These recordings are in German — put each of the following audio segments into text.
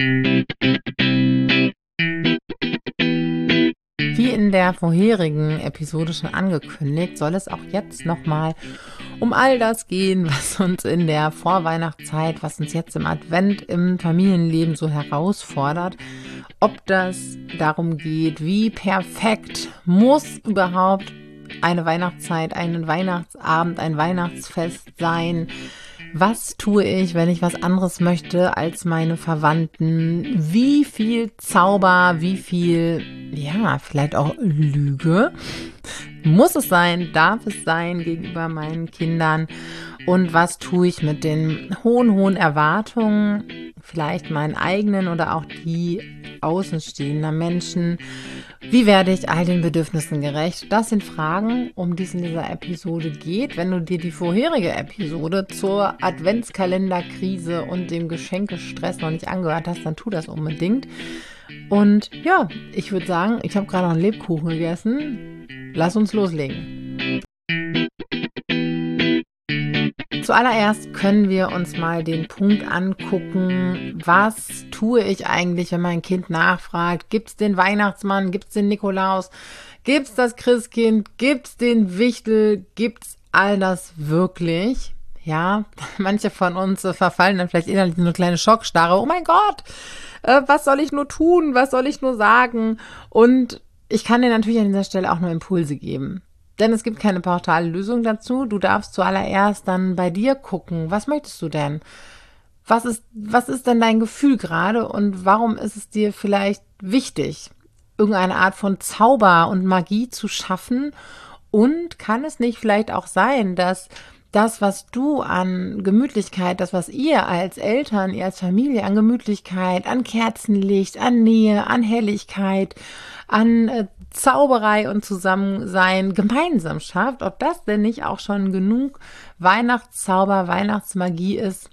Wie in der vorherigen Episode schon angekündigt, soll es auch jetzt nochmal um all das gehen, was uns in der Vorweihnachtszeit, was uns jetzt im Advent im Familienleben so herausfordert. Ob das darum geht, wie perfekt muss überhaupt eine Weihnachtszeit, einen Weihnachtsabend, ein Weihnachtsfest sein? Was tue ich, wenn ich was anderes möchte als meine Verwandten? Wie viel Zauber, wie viel, ja, vielleicht auch Lüge muss es sein, darf es sein gegenüber meinen Kindern? Und was tue ich mit den hohen, hohen Erwartungen, vielleicht meinen eigenen oder auch die außenstehender Menschen? Wie werde ich all den Bedürfnissen gerecht? Das sind Fragen, um die es in dieser Episode geht. Wenn du dir die vorherige Episode zur Adventskalenderkrise und dem Geschenkestress noch nicht angehört hast, dann tu das unbedingt. Und ja, ich würde sagen, ich habe gerade noch einen Lebkuchen gegessen. Lass uns loslegen. Zuallererst können wir uns mal den Punkt angucken, was tue ich eigentlich, wenn mein Kind nachfragt, gibt es den Weihnachtsmann, gibt es den Nikolaus, gibt es das Christkind, gibt es den Wichtel, gibt es all das wirklich? Ja, manche von uns verfallen dann vielleicht innerlich in eine kleine Schockstarre. Oh mein Gott, äh, was soll ich nur tun? Was soll ich nur sagen? Und ich kann dir natürlich an dieser Stelle auch nur Impulse geben. Denn es gibt keine pauschale Lösung dazu. Du darfst zuallererst dann bei dir gucken, was möchtest du denn? Was ist, was ist denn dein Gefühl gerade und warum ist es dir vielleicht wichtig, irgendeine Art von Zauber und Magie zu schaffen? Und kann es nicht vielleicht auch sein, dass das, was du an Gemütlichkeit, das, was ihr als Eltern, ihr als Familie an Gemütlichkeit, an Kerzenlicht, an Nähe, an Helligkeit, an äh, Zauberei und Zusammensein gemeinsam schafft, ob das denn nicht auch schon genug Weihnachtszauber, Weihnachtsmagie ist.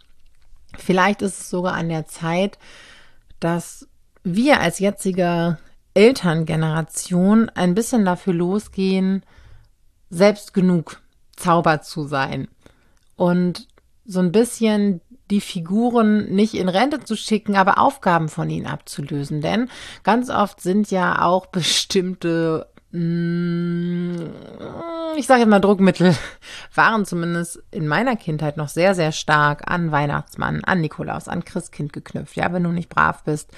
Vielleicht ist es sogar an der Zeit, dass wir als jetzige Elterngeneration ein bisschen dafür losgehen, selbst genug Zauber zu sein und so ein bisschen die Figuren nicht in Rente zu schicken, aber Aufgaben von ihnen abzulösen. Denn ganz oft sind ja auch bestimmte, mm, ich sage jetzt mal Druckmittel, waren zumindest in meiner Kindheit noch sehr, sehr stark an Weihnachtsmann, an Nikolaus, an Christkind geknüpft. Ja, wenn du nicht brav bist,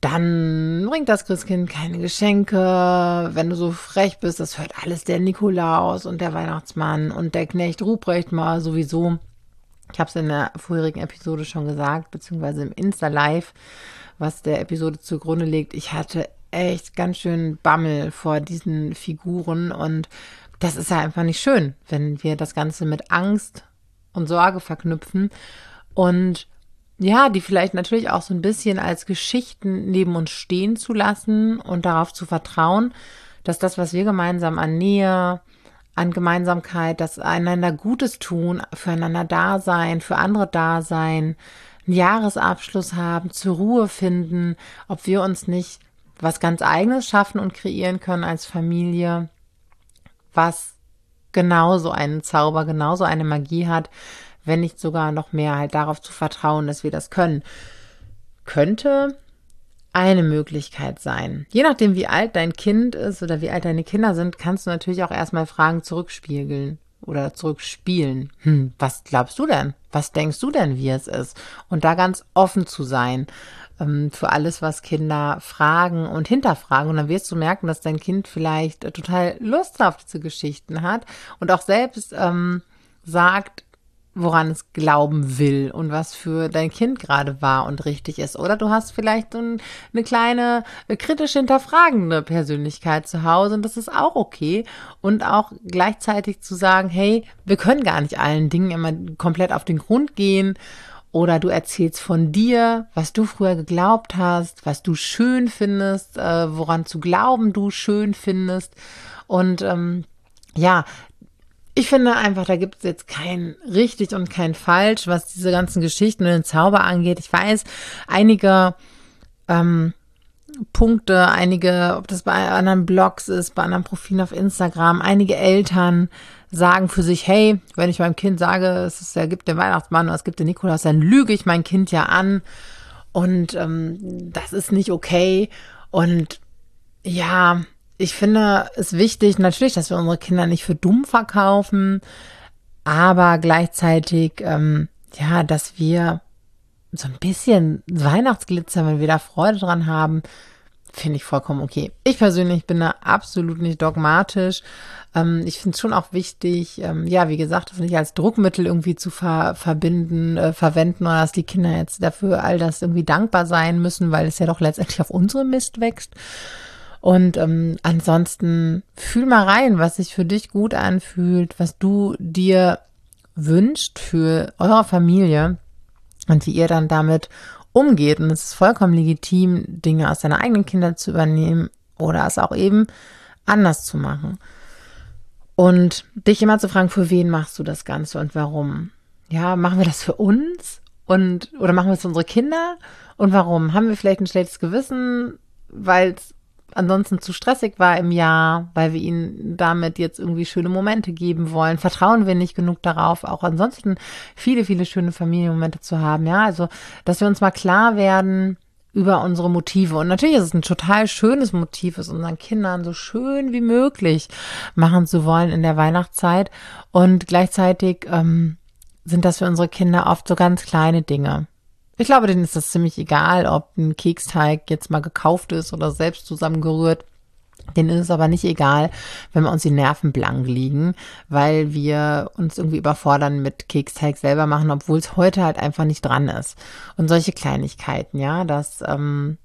dann bringt das Christkind keine Geschenke. Wenn du so frech bist, das hört alles der Nikolaus und der Weihnachtsmann und der Knecht Ruprecht mal sowieso. Ich habe es in der vorherigen Episode schon gesagt, beziehungsweise im Insta-Live, was der Episode zugrunde liegt. Ich hatte echt ganz schön Bammel vor diesen Figuren und das ist ja einfach nicht schön, wenn wir das Ganze mit Angst und Sorge verknüpfen und ja, die vielleicht natürlich auch so ein bisschen als Geschichten neben uns stehen zu lassen und darauf zu vertrauen, dass das, was wir gemeinsam an Nähe, an Gemeinsamkeit, das einander Gutes tun, füreinander da sein, für andere da sein, einen Jahresabschluss haben, zur Ruhe finden, ob wir uns nicht was ganz eigenes schaffen und kreieren können als Familie, was genauso einen Zauber, genauso eine Magie hat, wenn nicht sogar noch mehr halt darauf zu vertrauen, dass wir das können. Könnte eine Möglichkeit sein. Je nachdem, wie alt dein Kind ist oder wie alt deine Kinder sind, kannst du natürlich auch erstmal Fragen zurückspiegeln oder zurückspielen. Hm, was glaubst du denn? Was denkst du denn, wie es ist? Und da ganz offen zu sein ähm, für alles, was Kinder fragen und hinterfragen. Und dann wirst du merken, dass dein Kind vielleicht total Lust auf diese Geschichten hat und auch selbst ähm, sagt, woran es glauben will und was für dein Kind gerade wahr und richtig ist. Oder du hast vielleicht so eine kleine äh, kritisch hinterfragende Persönlichkeit zu Hause und das ist auch okay. Und auch gleichzeitig zu sagen, hey, wir können gar nicht allen Dingen immer komplett auf den Grund gehen. Oder du erzählst von dir, was du früher geglaubt hast, was du schön findest, äh, woran zu glauben du schön findest. Und ähm, ja, ich finde einfach, da gibt es jetzt kein richtig und kein falsch, was diese ganzen Geschichten und den Zauber angeht. Ich weiß, einige ähm, Punkte, einige, ob das bei anderen Blogs ist, bei anderen Profilen auf Instagram, einige Eltern sagen für sich, hey, wenn ich meinem Kind sage, es, ist, es gibt den Weihnachtsmann oder es gibt den Nikolaus, dann lüge ich mein Kind ja an und ähm, das ist nicht okay. Und ja, ich finde es wichtig, natürlich, dass wir unsere Kinder nicht für dumm verkaufen, aber gleichzeitig, ähm, ja, dass wir so ein bisschen Weihnachtsglitzer, wenn wir da Freude dran haben, finde ich vollkommen okay. Ich persönlich bin da absolut nicht dogmatisch. Ähm, ich finde es schon auch wichtig, ähm, ja, wie gesagt, das nicht als Druckmittel irgendwie zu ver verbinden, äh, verwenden oder dass die Kinder jetzt dafür all das irgendwie dankbar sein müssen, weil es ja doch letztendlich auf unsere Mist wächst. Und ähm, ansonsten fühl mal rein, was sich für dich gut anfühlt, was du dir wünscht für eure Familie und wie ihr dann damit umgeht. Und es ist vollkommen legitim, Dinge aus deiner eigenen Kinder zu übernehmen oder es auch eben anders zu machen. Und dich immer zu fragen, für wen machst du das Ganze und warum? Ja, machen wir das für uns und oder machen wir es für unsere Kinder und warum? Haben wir vielleicht ein schlechtes Gewissen, weil es ansonsten zu stressig war im Jahr, weil wir ihnen damit jetzt irgendwie schöne Momente geben wollen. Vertrauen wir nicht genug darauf, auch ansonsten viele, viele schöne Familienmomente zu haben. Ja, also, dass wir uns mal klar werden, über unsere Motive. Und natürlich ist es ein total schönes Motiv, es unseren Kindern so schön wie möglich machen zu wollen in der Weihnachtszeit. Und gleichzeitig ähm, sind das für unsere Kinder oft so ganz kleine Dinge. Ich glaube, denen ist das ziemlich egal, ob ein Keksteig jetzt mal gekauft ist oder selbst zusammengerührt. Denen ist es aber nicht egal, wenn wir uns die Nerven blank liegen, weil wir uns irgendwie überfordern mit Keksteig selber machen, obwohl es heute halt einfach nicht dran ist. Und solche Kleinigkeiten, ja, dass ähm,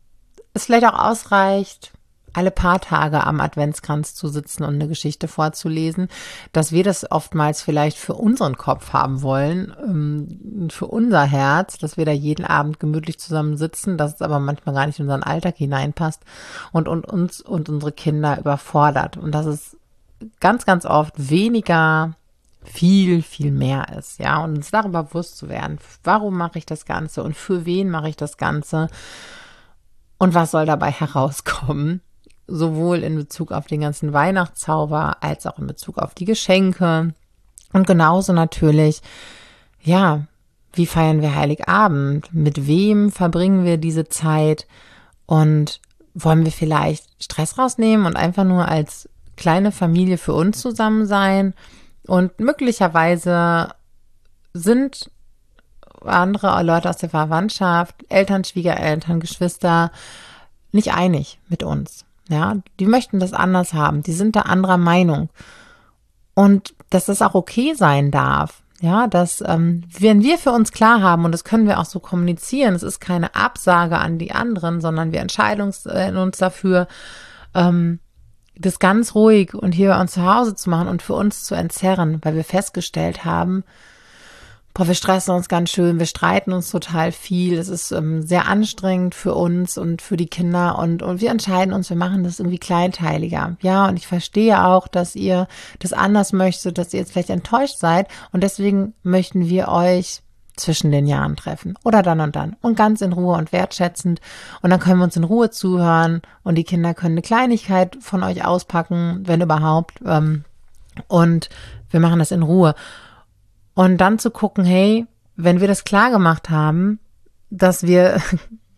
es vielleicht auch ausreicht, alle paar Tage am Adventskranz zu sitzen und eine Geschichte vorzulesen, dass wir das oftmals vielleicht für unseren Kopf haben wollen, ähm, für unser Herz, dass wir da jeden Abend gemütlich zusammen sitzen, dass es aber manchmal gar nicht in unseren Alltag hineinpasst und, und uns und unsere Kinder überfordert. Und dass es ganz, ganz oft weniger viel, viel mehr ist, ja, und uns darüber bewusst zu werden, warum mache ich das Ganze und für wen mache ich das Ganze und was soll dabei herauskommen sowohl in Bezug auf den ganzen Weihnachtszauber als auch in Bezug auf die Geschenke. Und genauso natürlich, ja, wie feiern wir Heiligabend? Mit wem verbringen wir diese Zeit? Und wollen wir vielleicht Stress rausnehmen und einfach nur als kleine Familie für uns zusammen sein? Und möglicherweise sind andere Leute aus der Verwandtschaft, Eltern, Schwiegereltern, Geschwister nicht einig mit uns. Ja, die möchten das anders haben. Die sind da anderer Meinung. Und dass das auch okay sein darf. Ja, dass ähm, wenn wir für uns klar haben, und das können wir auch so kommunizieren, es ist keine Absage an die anderen, sondern wir entscheiden uns, äh, uns dafür, ähm, das ganz ruhig und hier bei uns zu Hause zu machen und für uns zu entzerren, weil wir festgestellt haben, boah, wir stressen uns ganz schön, wir streiten uns total viel, es ist ähm, sehr anstrengend für uns und für die Kinder und, und wir entscheiden uns, wir machen das irgendwie kleinteiliger. Ja, und ich verstehe auch, dass ihr das anders möchtet, dass ihr jetzt vielleicht enttäuscht seid. Und deswegen möchten wir euch zwischen den Jahren treffen. Oder dann und dann. Und ganz in Ruhe und wertschätzend. Und dann können wir uns in Ruhe zuhören. Und die Kinder können eine Kleinigkeit von euch auspacken, wenn überhaupt. Ähm, und wir machen das in Ruhe. Und dann zu gucken, hey, wenn wir das klar gemacht haben, dass wir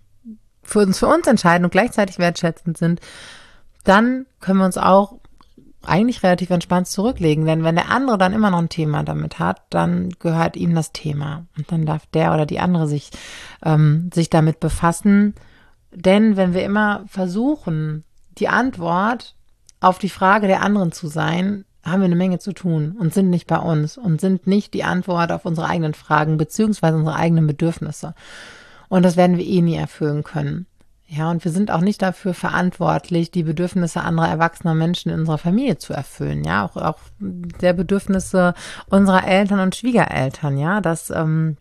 für uns, für uns entscheiden und gleichzeitig wertschätzend sind, dann können wir uns auch eigentlich relativ entspannt zurücklegen. Denn wenn der andere dann immer noch ein Thema damit hat, dann gehört ihm das Thema. Und dann darf der oder die andere sich, ähm, sich damit befassen. Denn wenn wir immer versuchen, die Antwort auf die Frage der anderen zu sein, haben wir eine Menge zu tun und sind nicht bei uns und sind nicht die Antwort auf unsere eigenen Fragen beziehungsweise unsere eigenen Bedürfnisse. Und das werden wir eh nie erfüllen können. Ja, und wir sind auch nicht dafür verantwortlich, die Bedürfnisse anderer erwachsener Menschen in unserer Familie zu erfüllen. Ja, auch, auch der Bedürfnisse unserer Eltern und Schwiegereltern. Ja, dass ähm,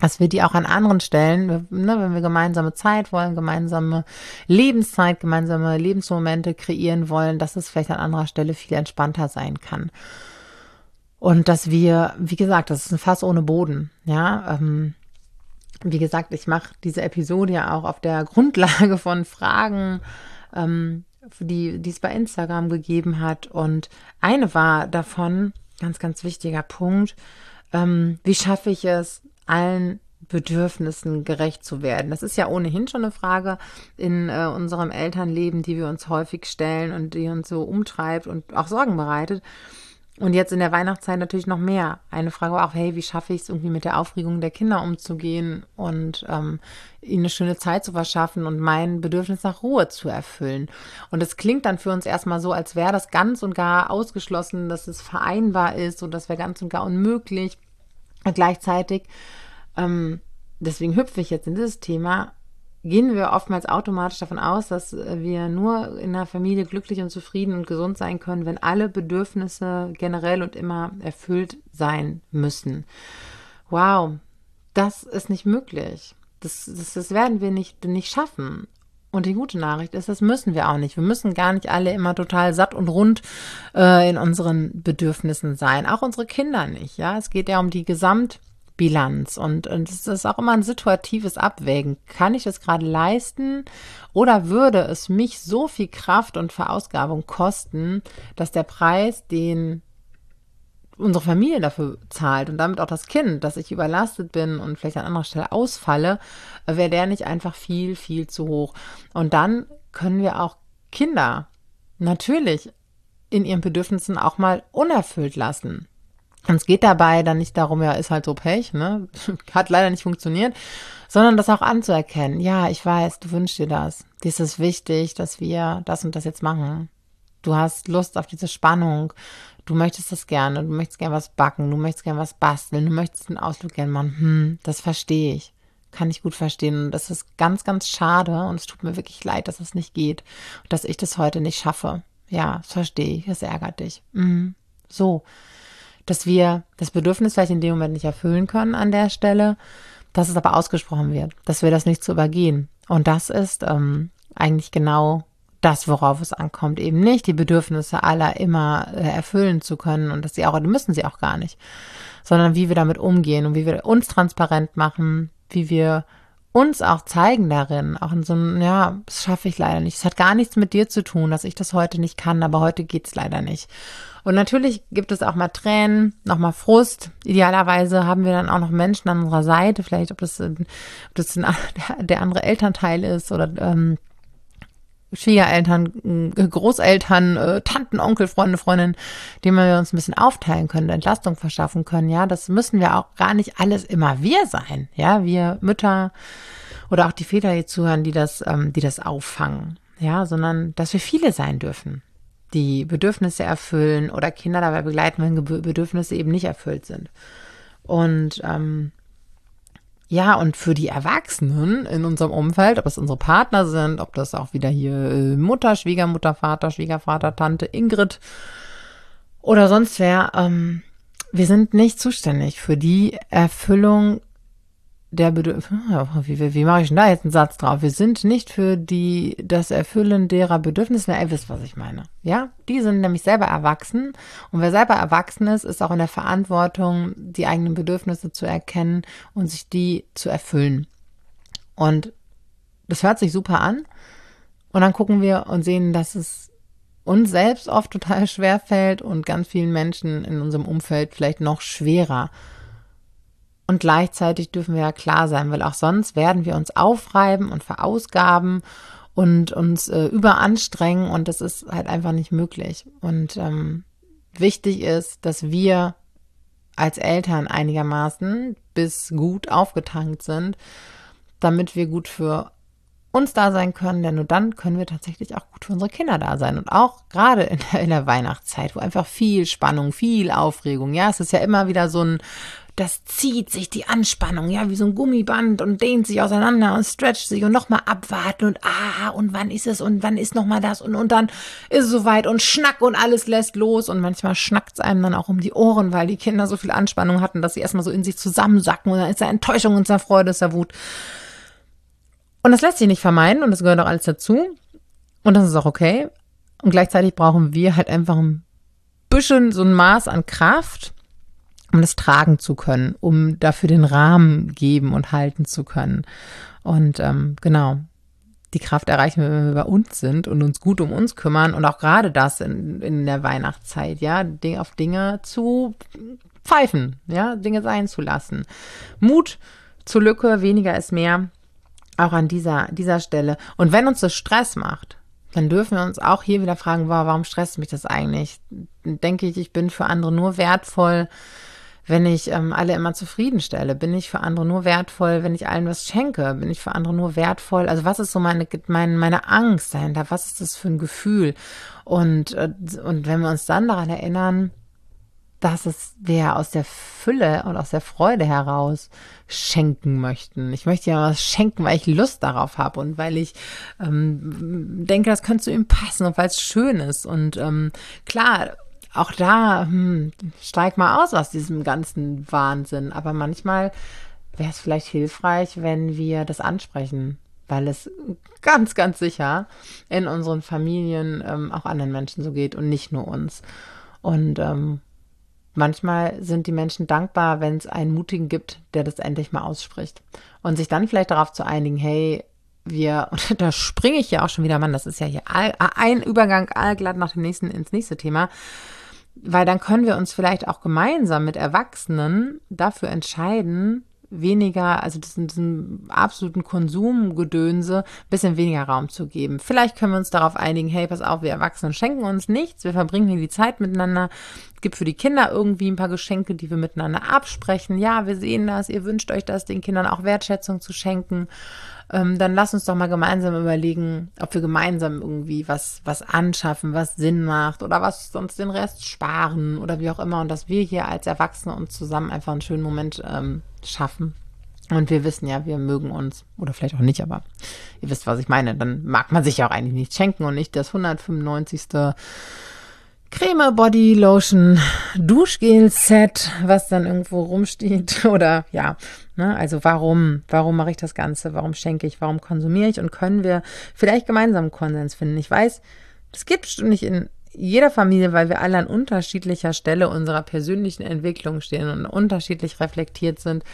dass wir die auch an anderen Stellen, ne, wenn wir gemeinsame Zeit wollen, gemeinsame Lebenszeit, gemeinsame Lebensmomente kreieren wollen, dass es vielleicht an anderer Stelle viel entspannter sein kann. Und dass wir, wie gesagt, das ist ein Fass ohne Boden. Ja, ähm, wie gesagt, ich mache diese Episode ja auch auf der Grundlage von Fragen, ähm, die, die es bei Instagram gegeben hat. Und eine war davon, ganz, ganz wichtiger Punkt, ähm, wie schaffe ich es, allen Bedürfnissen gerecht zu werden. Das ist ja ohnehin schon eine Frage in äh, unserem Elternleben, die wir uns häufig stellen und die uns so umtreibt und auch Sorgen bereitet. Und jetzt in der Weihnachtszeit natürlich noch mehr. Eine Frage war auch, hey, wie schaffe ich es irgendwie mit der Aufregung der Kinder umzugehen und ähm, ihnen eine schöne Zeit zu verschaffen und mein Bedürfnis nach Ruhe zu erfüllen. Und es klingt dann für uns erstmal so, als wäre das ganz und gar ausgeschlossen, dass es vereinbar ist und das wäre ganz und gar unmöglich. Und gleichzeitig, ähm, deswegen hüpfe ich jetzt in dieses Thema, gehen wir oftmals automatisch davon aus, dass wir nur in der Familie glücklich und zufrieden und gesund sein können, wenn alle Bedürfnisse generell und immer erfüllt sein müssen. Wow, das ist nicht möglich. Das, das, das werden wir nicht, nicht schaffen. Und die gute Nachricht ist, das müssen wir auch nicht. Wir müssen gar nicht alle immer total satt und rund äh, in unseren Bedürfnissen sein. Auch unsere Kinder nicht. Ja, es geht ja um die Gesamt Bilanz. Und, und es ist auch immer ein situatives Abwägen. Kann ich das gerade leisten oder würde es mich so viel Kraft und Verausgabung kosten, dass der Preis, den unsere Familie dafür zahlt und damit auch das Kind, dass ich überlastet bin und vielleicht an anderer Stelle ausfalle, wäre der nicht einfach viel, viel zu hoch. Und dann können wir auch Kinder natürlich in ihren Bedürfnissen auch mal unerfüllt lassen. Und es geht dabei dann nicht darum, ja, ist halt so Pech, ne? Hat leider nicht funktioniert, sondern das auch anzuerkennen. Ja, ich weiß, du wünschst dir das. Dir ist es wichtig, dass wir das und das jetzt machen. Du hast Lust auf diese Spannung. Du möchtest das gerne. Du möchtest gerne was backen. Du möchtest gerne was basteln. Du möchtest einen Ausflug gerne machen. Hm, das verstehe ich. Kann ich gut verstehen. Und das ist ganz, ganz schade. Und es tut mir wirklich leid, dass es nicht geht. Und dass ich das heute nicht schaffe. Ja, das verstehe ich. Das ärgert dich. Mhm. So dass wir das Bedürfnis vielleicht in dem Moment nicht erfüllen können an der Stelle, dass es aber ausgesprochen wird, dass wir das nicht zu übergehen. Und das ist ähm, eigentlich genau das, worauf es ankommt, eben nicht die Bedürfnisse aller immer äh, erfüllen zu können und dass sie auch, müssen sie auch gar nicht, sondern wie wir damit umgehen und wie wir uns transparent machen, wie wir uns auch zeigen darin, auch in so einem, ja, das schaffe ich leider nicht. Es hat gar nichts mit dir zu tun, dass ich das heute nicht kann, aber heute geht's leider nicht. Und natürlich gibt es auch mal Tränen, nochmal Frust. Idealerweise haben wir dann auch noch Menschen an unserer Seite, vielleicht ob das, ob das der andere Elternteil ist oder ähm, Schwiegereltern, äh, Großeltern, äh, Tanten, Onkel, Freunde, Freundinnen, denen wir uns ein bisschen aufteilen können, Entlastung verschaffen können. Ja, das müssen wir auch gar nicht alles immer wir sein. Ja, wir Mütter oder auch die Väter, die zuhören, die das, ähm, die das auffangen. Ja, sondern dass wir viele sein dürfen, die Bedürfnisse erfüllen oder Kinder dabei begleiten, wenn Bedürfnisse eben nicht erfüllt sind. Und ähm, ja, und für die Erwachsenen in unserem Umfeld, ob es unsere Partner sind, ob das auch wieder hier äh, Mutter, Schwiegermutter, Vater, Schwiegervater, Tante, Ingrid oder sonst wer, ähm, wir sind nicht zuständig für die Erfüllung der Bedürfnisse, wie, wie, wie mache ich denn da jetzt einen Satz drauf? Wir sind nicht für die, das Erfüllen derer Bedürfnisse, ihr wisst, was ich meine. Ja, die sind nämlich selber erwachsen und wer selber erwachsen ist, ist auch in der Verantwortung, die eigenen Bedürfnisse zu erkennen und sich die zu erfüllen. Und das hört sich super an und dann gucken wir und sehen, dass es uns selbst oft total schwer fällt und ganz vielen Menschen in unserem Umfeld vielleicht noch schwerer. Und gleichzeitig dürfen wir ja klar sein, weil auch sonst werden wir uns aufreiben und verausgaben und uns äh, überanstrengen und das ist halt einfach nicht möglich. Und ähm, wichtig ist, dass wir als Eltern einigermaßen bis gut aufgetankt sind, damit wir gut für uns da sein können, denn nur dann können wir tatsächlich auch gut für unsere Kinder da sein. Und auch gerade in der, in der Weihnachtszeit, wo einfach viel Spannung, viel Aufregung, ja, es ist ja immer wieder so ein das zieht sich die Anspannung, ja, wie so ein Gummiband und dehnt sich auseinander und stretcht sich und nochmal abwarten und ah, und wann ist es und wann ist nochmal das und, und dann ist es soweit und schnack und alles lässt los und manchmal schnackt es einem dann auch um die Ohren, weil die Kinder so viel Anspannung hatten, dass sie erstmal so in sich zusammensacken und dann ist da Enttäuschung und da Freude, ist da Wut. Und das lässt sich nicht vermeiden und das gehört auch alles dazu und das ist auch okay. Und gleichzeitig brauchen wir halt einfach ein bisschen so ein Maß an Kraft, um das tragen zu können, um dafür den Rahmen geben und halten zu können. Und ähm, genau, die Kraft erreichen wir, wenn wir bei uns sind und uns gut um uns kümmern und auch gerade das in, in der Weihnachtszeit, ja, auf Dinge zu pfeifen, ja, Dinge sein zu lassen. Mut zur Lücke, weniger ist mehr, auch an dieser, dieser Stelle. Und wenn uns das Stress macht, dann dürfen wir uns auch hier wieder fragen, warum stresst mich das eigentlich? Denke ich, ich bin für andere nur wertvoll, wenn ich ähm, alle immer zufriedenstelle? Bin ich für andere nur wertvoll, wenn ich allen was schenke? Bin ich für andere nur wertvoll? Also was ist so meine, meine, meine Angst dahinter? Was ist das für ein Gefühl? Und, äh, und wenn wir uns dann daran erinnern, dass es wir aus der Fülle und aus der Freude heraus schenken möchten. Ich möchte ja was schenken, weil ich Lust darauf habe und weil ich ähm, denke, das könnte zu ihm passen und weil es schön ist. Und ähm, klar, auch da, hm, steig mal aus aus diesem ganzen Wahnsinn. Aber manchmal wäre es vielleicht hilfreich, wenn wir das ansprechen, weil es ganz, ganz sicher in unseren Familien ähm, auch anderen Menschen so geht und nicht nur uns. Und ähm, manchmal sind die Menschen dankbar, wenn es einen Mutigen gibt, der das endlich mal ausspricht. Und sich dann vielleicht darauf zu einigen, hey, wir, und da springe ich ja auch schon wieder, Mann, das ist ja hier all, ein Übergang allglatt nach dem nächsten ins nächste Thema weil dann können wir uns vielleicht auch gemeinsam mit Erwachsenen dafür entscheiden, weniger, also diesen, diesen absoluten Konsumgedönse, bisschen weniger Raum zu geben. Vielleicht können wir uns darauf einigen, hey, pass auf, wir Erwachsenen schenken uns nichts, wir verbringen hier die Zeit miteinander. Es gibt für die Kinder irgendwie ein paar Geschenke, die wir miteinander absprechen. Ja, wir sehen das, ihr wünscht euch das, den Kindern auch Wertschätzung zu schenken ähm, dann lass uns doch mal gemeinsam überlegen, ob wir gemeinsam irgendwie was, was anschaffen, was Sinn macht oder was sonst den Rest sparen oder wie auch immer und dass wir hier als Erwachsene uns zusammen einfach einen schönen Moment ähm, schaffen. Und wir wissen ja, wir mögen uns, oder vielleicht auch nicht, aber ihr wisst, was ich meine. Dann mag man sich ja auch eigentlich nicht schenken und nicht das 195. Creme Body Lotion Duschgel Set, was dann irgendwo rumsteht oder ja, ne, also warum, warum mache ich das Ganze, warum schenke ich, warum konsumiere ich und können wir vielleicht gemeinsam Konsens finden. Ich weiß, das gibt bestimmt nicht in jeder Familie, weil wir alle an unterschiedlicher Stelle unserer persönlichen Entwicklung stehen und unterschiedlich reflektiert sind.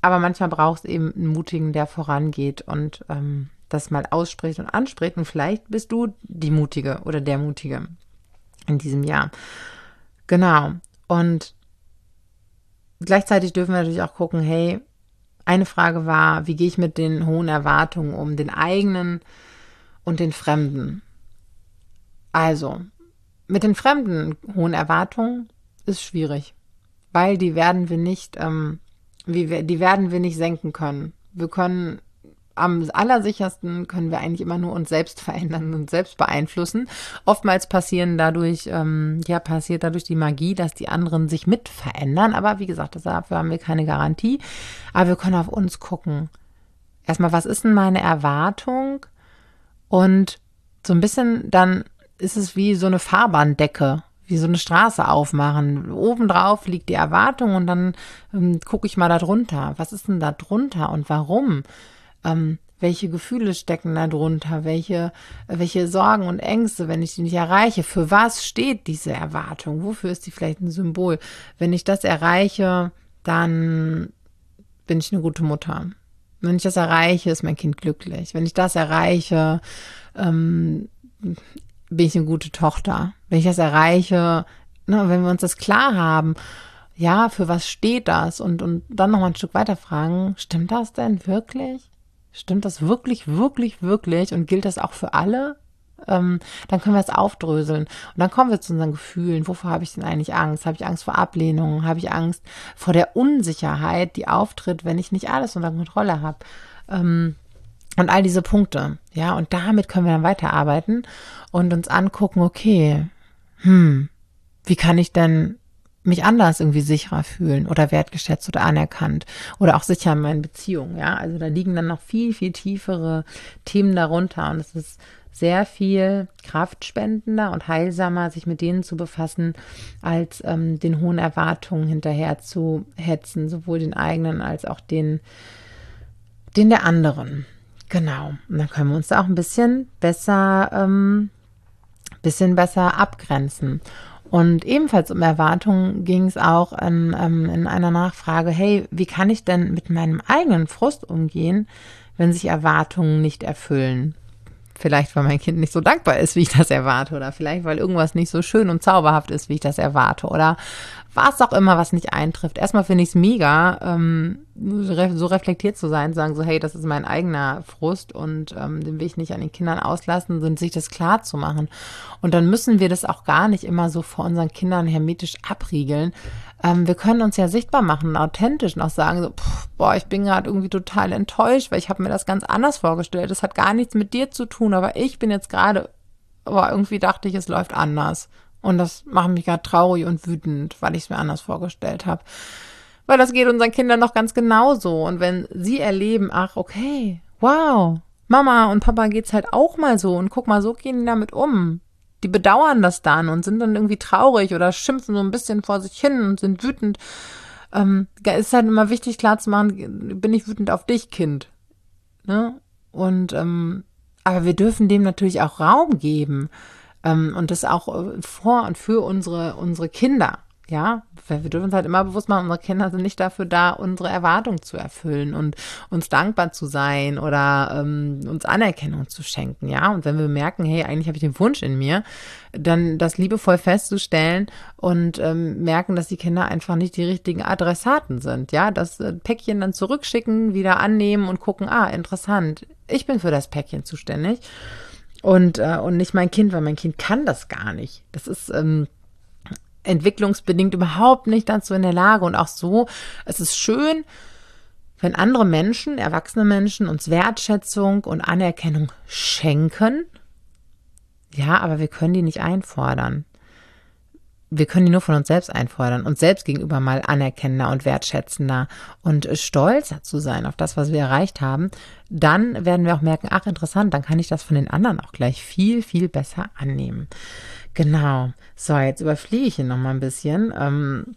Aber manchmal braucht es eben einen Mutigen, der vorangeht und ähm, das mal ausspricht und anspricht. Und vielleicht bist du die Mutige oder der Mutige in diesem Jahr. Genau. Und gleichzeitig dürfen wir natürlich auch gucken, hey, eine Frage war, wie gehe ich mit den hohen Erwartungen um, den eigenen und den fremden? Also, mit den fremden hohen Erwartungen ist schwierig, weil die werden wir nicht, ähm, die werden wir nicht senken können. Wir können am allersichersten können wir eigentlich immer nur uns selbst verändern und selbst beeinflussen. Oftmals passieren dadurch, ähm, ja, passiert dadurch die Magie, dass die anderen sich mit verändern. Aber wie gesagt, dafür haben wir keine Garantie. Aber wir können auf uns gucken. Erstmal, was ist denn meine Erwartung? Und so ein bisschen dann ist es wie so eine Fahrbahndecke wie so eine Straße aufmachen. Obendrauf liegt die Erwartung und dann ähm, gucke ich mal da drunter. Was ist denn da drunter und warum? Ähm, welche Gefühle stecken da drunter, welche, welche Sorgen und Ängste, wenn ich die nicht erreiche, für was steht diese Erwartung, wofür ist die vielleicht ein Symbol? Wenn ich das erreiche, dann bin ich eine gute Mutter. Wenn ich das erreiche, ist mein Kind glücklich. Wenn ich das erreiche, ähm, bin ich eine gute Tochter. Wenn ich das erreiche, ne, wenn wir uns das klar haben, ja, für was steht das? Und, und dann nochmal ein Stück weiter fragen, stimmt das denn wirklich? Stimmt das wirklich, wirklich, wirklich und gilt das auch für alle? Ähm, dann können wir es aufdröseln. Und dann kommen wir zu unseren Gefühlen. Wovor habe ich denn eigentlich Angst? Habe ich Angst vor Ablehnung? Habe ich Angst vor der Unsicherheit, die auftritt, wenn ich nicht alles unter Kontrolle habe? Ähm, und all diese Punkte. Ja, und damit können wir dann weiterarbeiten und uns angucken, okay, hm, wie kann ich denn mich anders irgendwie sicherer fühlen oder wertgeschätzt oder anerkannt oder auch sicher in meinen Beziehungen. Ja, also da liegen dann noch viel, viel tiefere Themen darunter und es ist sehr viel kraftspendender und heilsamer, sich mit denen zu befassen, als ähm, den hohen Erwartungen hinterher zu hetzen, sowohl den eigenen als auch den, den der anderen. Genau. Und dann können wir uns da auch ein bisschen besser, ähm, bisschen besser abgrenzen. Und ebenfalls um Erwartungen ging es auch in, ähm, in einer Nachfrage, hey, wie kann ich denn mit meinem eigenen Frust umgehen, wenn sich Erwartungen nicht erfüllen? Vielleicht, weil mein Kind nicht so dankbar ist, wie ich das erwarte. Oder vielleicht, weil irgendwas nicht so schön und zauberhaft ist, wie ich das erwarte. Oder was auch immer, was nicht eintrifft. Erstmal finde ich es mega, ähm, so reflektiert zu sein, sagen so, hey, das ist mein eigener Frust und ähm, den will ich nicht an den Kindern auslassen, und sich das klar zu machen. Und dann müssen wir das auch gar nicht immer so vor unseren Kindern hermetisch abriegeln. Ähm, wir können uns ja sichtbar machen, authentisch auch sagen so, pff, boah, ich bin gerade irgendwie total enttäuscht, weil ich habe mir das ganz anders vorgestellt. Das hat gar nichts mit dir zu tun, aber ich bin jetzt gerade, aber irgendwie dachte ich, es läuft anders. Und das macht mich gerade traurig und wütend, weil ich es mir anders vorgestellt habe. Weil das geht unseren Kindern noch ganz genauso. Und wenn sie erleben, ach, okay, wow, Mama und Papa geht's halt auch mal so und guck mal, so gehen die damit um. Die bedauern das dann und sind dann irgendwie traurig oder schimpfen so ein bisschen vor sich hin und sind wütend. Ähm, ist halt immer wichtig klar zu machen, bin ich wütend auf dich, Kind. Ne? Und ähm, aber wir dürfen dem natürlich auch Raum geben. Ähm, und das auch äh, vor und für unsere, unsere Kinder. Ja, wir dürfen uns halt immer bewusst machen, unsere Kinder sind nicht dafür da, unsere Erwartungen zu erfüllen und uns dankbar zu sein oder ähm, uns Anerkennung zu schenken, ja. Und wenn wir merken, hey, eigentlich habe ich den Wunsch in mir, dann das liebevoll festzustellen und ähm, merken, dass die Kinder einfach nicht die richtigen Adressaten sind, ja. Das äh, Päckchen dann zurückschicken, wieder annehmen und gucken, ah, interessant, ich bin für das Päckchen zuständig und, äh, und nicht mein Kind, weil mein Kind kann das gar nicht. Das ist ähm, entwicklungsbedingt überhaupt nicht dazu in der Lage. Und auch so, es ist schön, wenn andere Menschen, erwachsene Menschen uns Wertschätzung und Anerkennung schenken. Ja, aber wir können die nicht einfordern wir können die nur von uns selbst einfordern, uns selbst gegenüber mal anerkennender und wertschätzender und stolzer zu sein auf das, was wir erreicht haben, dann werden wir auch merken, ach interessant, dann kann ich das von den anderen auch gleich viel, viel besser annehmen. Genau. So, jetzt überfliege ich hier nochmal ein bisschen. Ähm,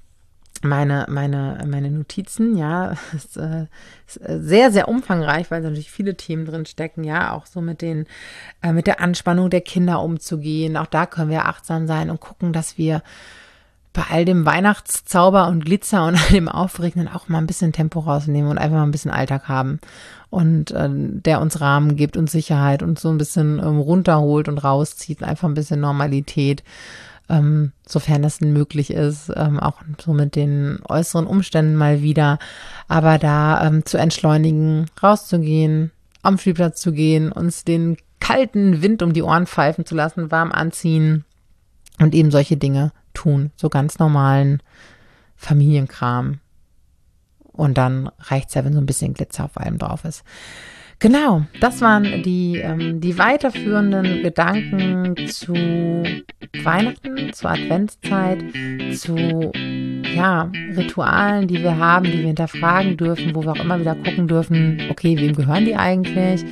meine, meine, meine Notizen, ja, ist, äh, ist äh, sehr, sehr umfangreich, weil natürlich viele Themen drin stecken, ja, auch so mit den, äh, mit der Anspannung der Kinder umzugehen. Auch da können wir achtsam sein und gucken, dass wir bei all dem Weihnachtszauber und Glitzer und all dem Aufregnen auch mal ein bisschen Tempo rausnehmen und einfach mal ein bisschen Alltag haben. Und äh, der uns Rahmen gibt und Sicherheit und so ein bisschen ähm, runterholt und rauszieht, einfach ein bisschen Normalität ähm, sofern das denn möglich ist, ähm, auch so mit den äußeren Umständen mal wieder, aber da ähm, zu entschleunigen, rauszugehen, am Spielplatz zu gehen, uns den kalten Wind um die Ohren pfeifen zu lassen, warm anziehen und eben solche Dinge tun, so ganz normalen Familienkram. Und dann reicht's ja, wenn so ein bisschen Glitzer auf allem drauf ist. Genau, das waren die, ähm, die weiterführenden Gedanken zu Weihnachten, zur Adventszeit, zu ja, Ritualen, die wir haben, die wir hinterfragen dürfen, wo wir auch immer wieder gucken dürfen, okay, wem gehören die eigentlich?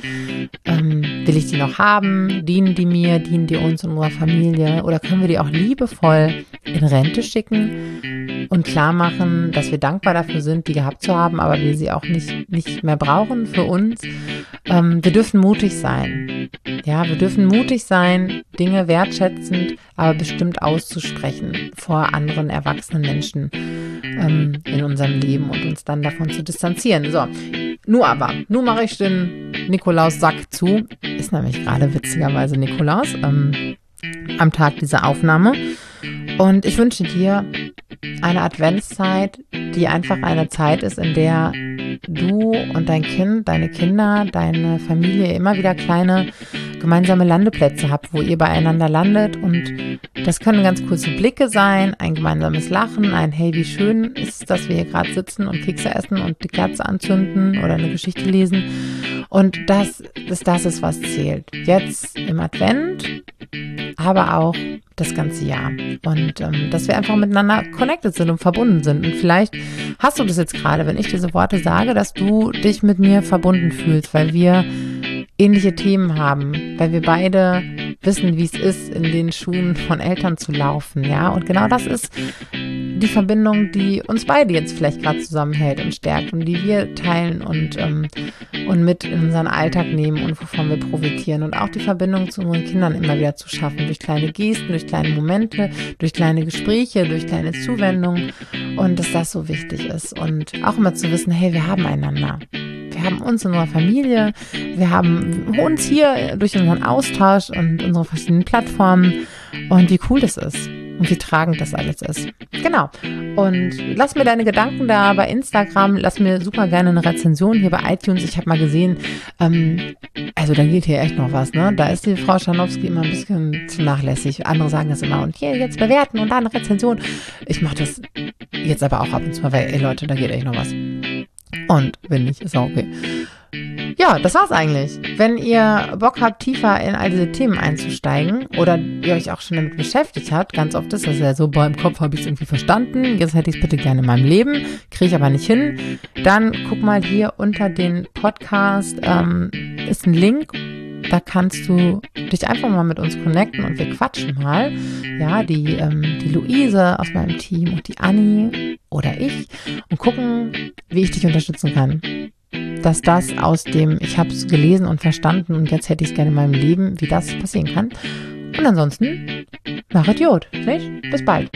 Ähm, will ich die noch haben? Dienen die mir? Dienen die uns und unserer Familie? Oder können wir die auch liebevoll in Rente schicken und klar machen, dass wir dankbar dafür sind, die gehabt zu haben, aber wir sie auch nicht, nicht mehr brauchen für uns? Ähm, wir dürfen mutig sein. Ja, wir dürfen mutig sein, Dinge wertschätzend, aber bestimmt auszusprechen vor anderen erwachsenen Menschen ähm, in unserem Leben und uns dann davon zu distanzieren. So, nur aber, nur mache ich den Nikolaus-Sack zu. Ist nämlich gerade witzigerweise Nikolaus ähm, am Tag dieser Aufnahme. Und ich wünsche dir eine Adventszeit, die einfach eine Zeit ist, in der du und dein Kind, deine Kinder, deine Familie immer wieder kleine gemeinsame Landeplätze habt, wo ihr beieinander landet. Und das können ganz kurze Blicke sein, ein gemeinsames Lachen, ein Hey, wie schön ist, dass wir hier gerade sitzen und Kekse essen und die Kerze anzünden oder eine Geschichte lesen. Und das, das, das ist, was zählt. Jetzt im Advent, aber auch das ganze Jahr. Und ähm, dass wir einfach miteinander connected sind und verbunden sind. Und vielleicht hast du das jetzt gerade, wenn ich diese Worte sage, dass du dich mit mir verbunden fühlst, weil wir ähnliche Themen haben, weil wir beide wissen, wie es ist, in den Schuhen von Eltern zu laufen, ja. Und genau das ist die Verbindung, die uns beide jetzt vielleicht gerade zusammenhält und stärkt und die wir teilen und, ähm, und mit in unseren Alltag nehmen und wovon wir profitieren. Und auch die Verbindung zu unseren Kindern immer wieder zu schaffen, durch kleine Gesten, durch kleine Momente, durch kleine Gespräche, durch kleine Zuwendungen und dass das so wichtig ist. Und auch immer zu wissen, hey, wir haben einander wir haben uns in unserer Familie, wir haben uns hier durch unseren Austausch und unsere verschiedenen Plattformen und wie cool das ist und wie tragend das alles ist. Genau. Und lass mir deine Gedanken da bei Instagram. Lass mir super gerne eine Rezension hier bei iTunes. Ich habe mal gesehen, ähm, also da geht hier echt noch was, ne? Da ist die Frau Schanowski immer ein bisschen zu nachlässig. Andere sagen das immer und hier jetzt bewerten und da eine Rezension. Ich mache das jetzt aber auch ab und zu mal, weil, ey Leute, da geht echt noch was. Und wenn nicht, ist auch okay. Ja, das war's eigentlich. Wenn ihr Bock habt, tiefer in all diese Themen einzusteigen oder ihr euch auch schon damit beschäftigt habt, ganz oft ist das ja so, boah, im Kopf habe ich es irgendwie verstanden, jetzt hätte ich es bitte gerne in meinem Leben, kriege ich aber nicht hin, dann guck mal hier unter den Podcast, ähm, ist ein Link da kannst du dich einfach mal mit uns connecten und wir quatschen mal. Ja, die, ähm, die Luise aus meinem Team und die Annie oder ich und gucken, wie ich dich unterstützen kann dass das aus dem, ich habe es gelesen und verstanden und jetzt hätte ich es gerne in meinem Leben, wie das passieren kann. Und ansonsten, mach Idiot, nicht? Bis bald.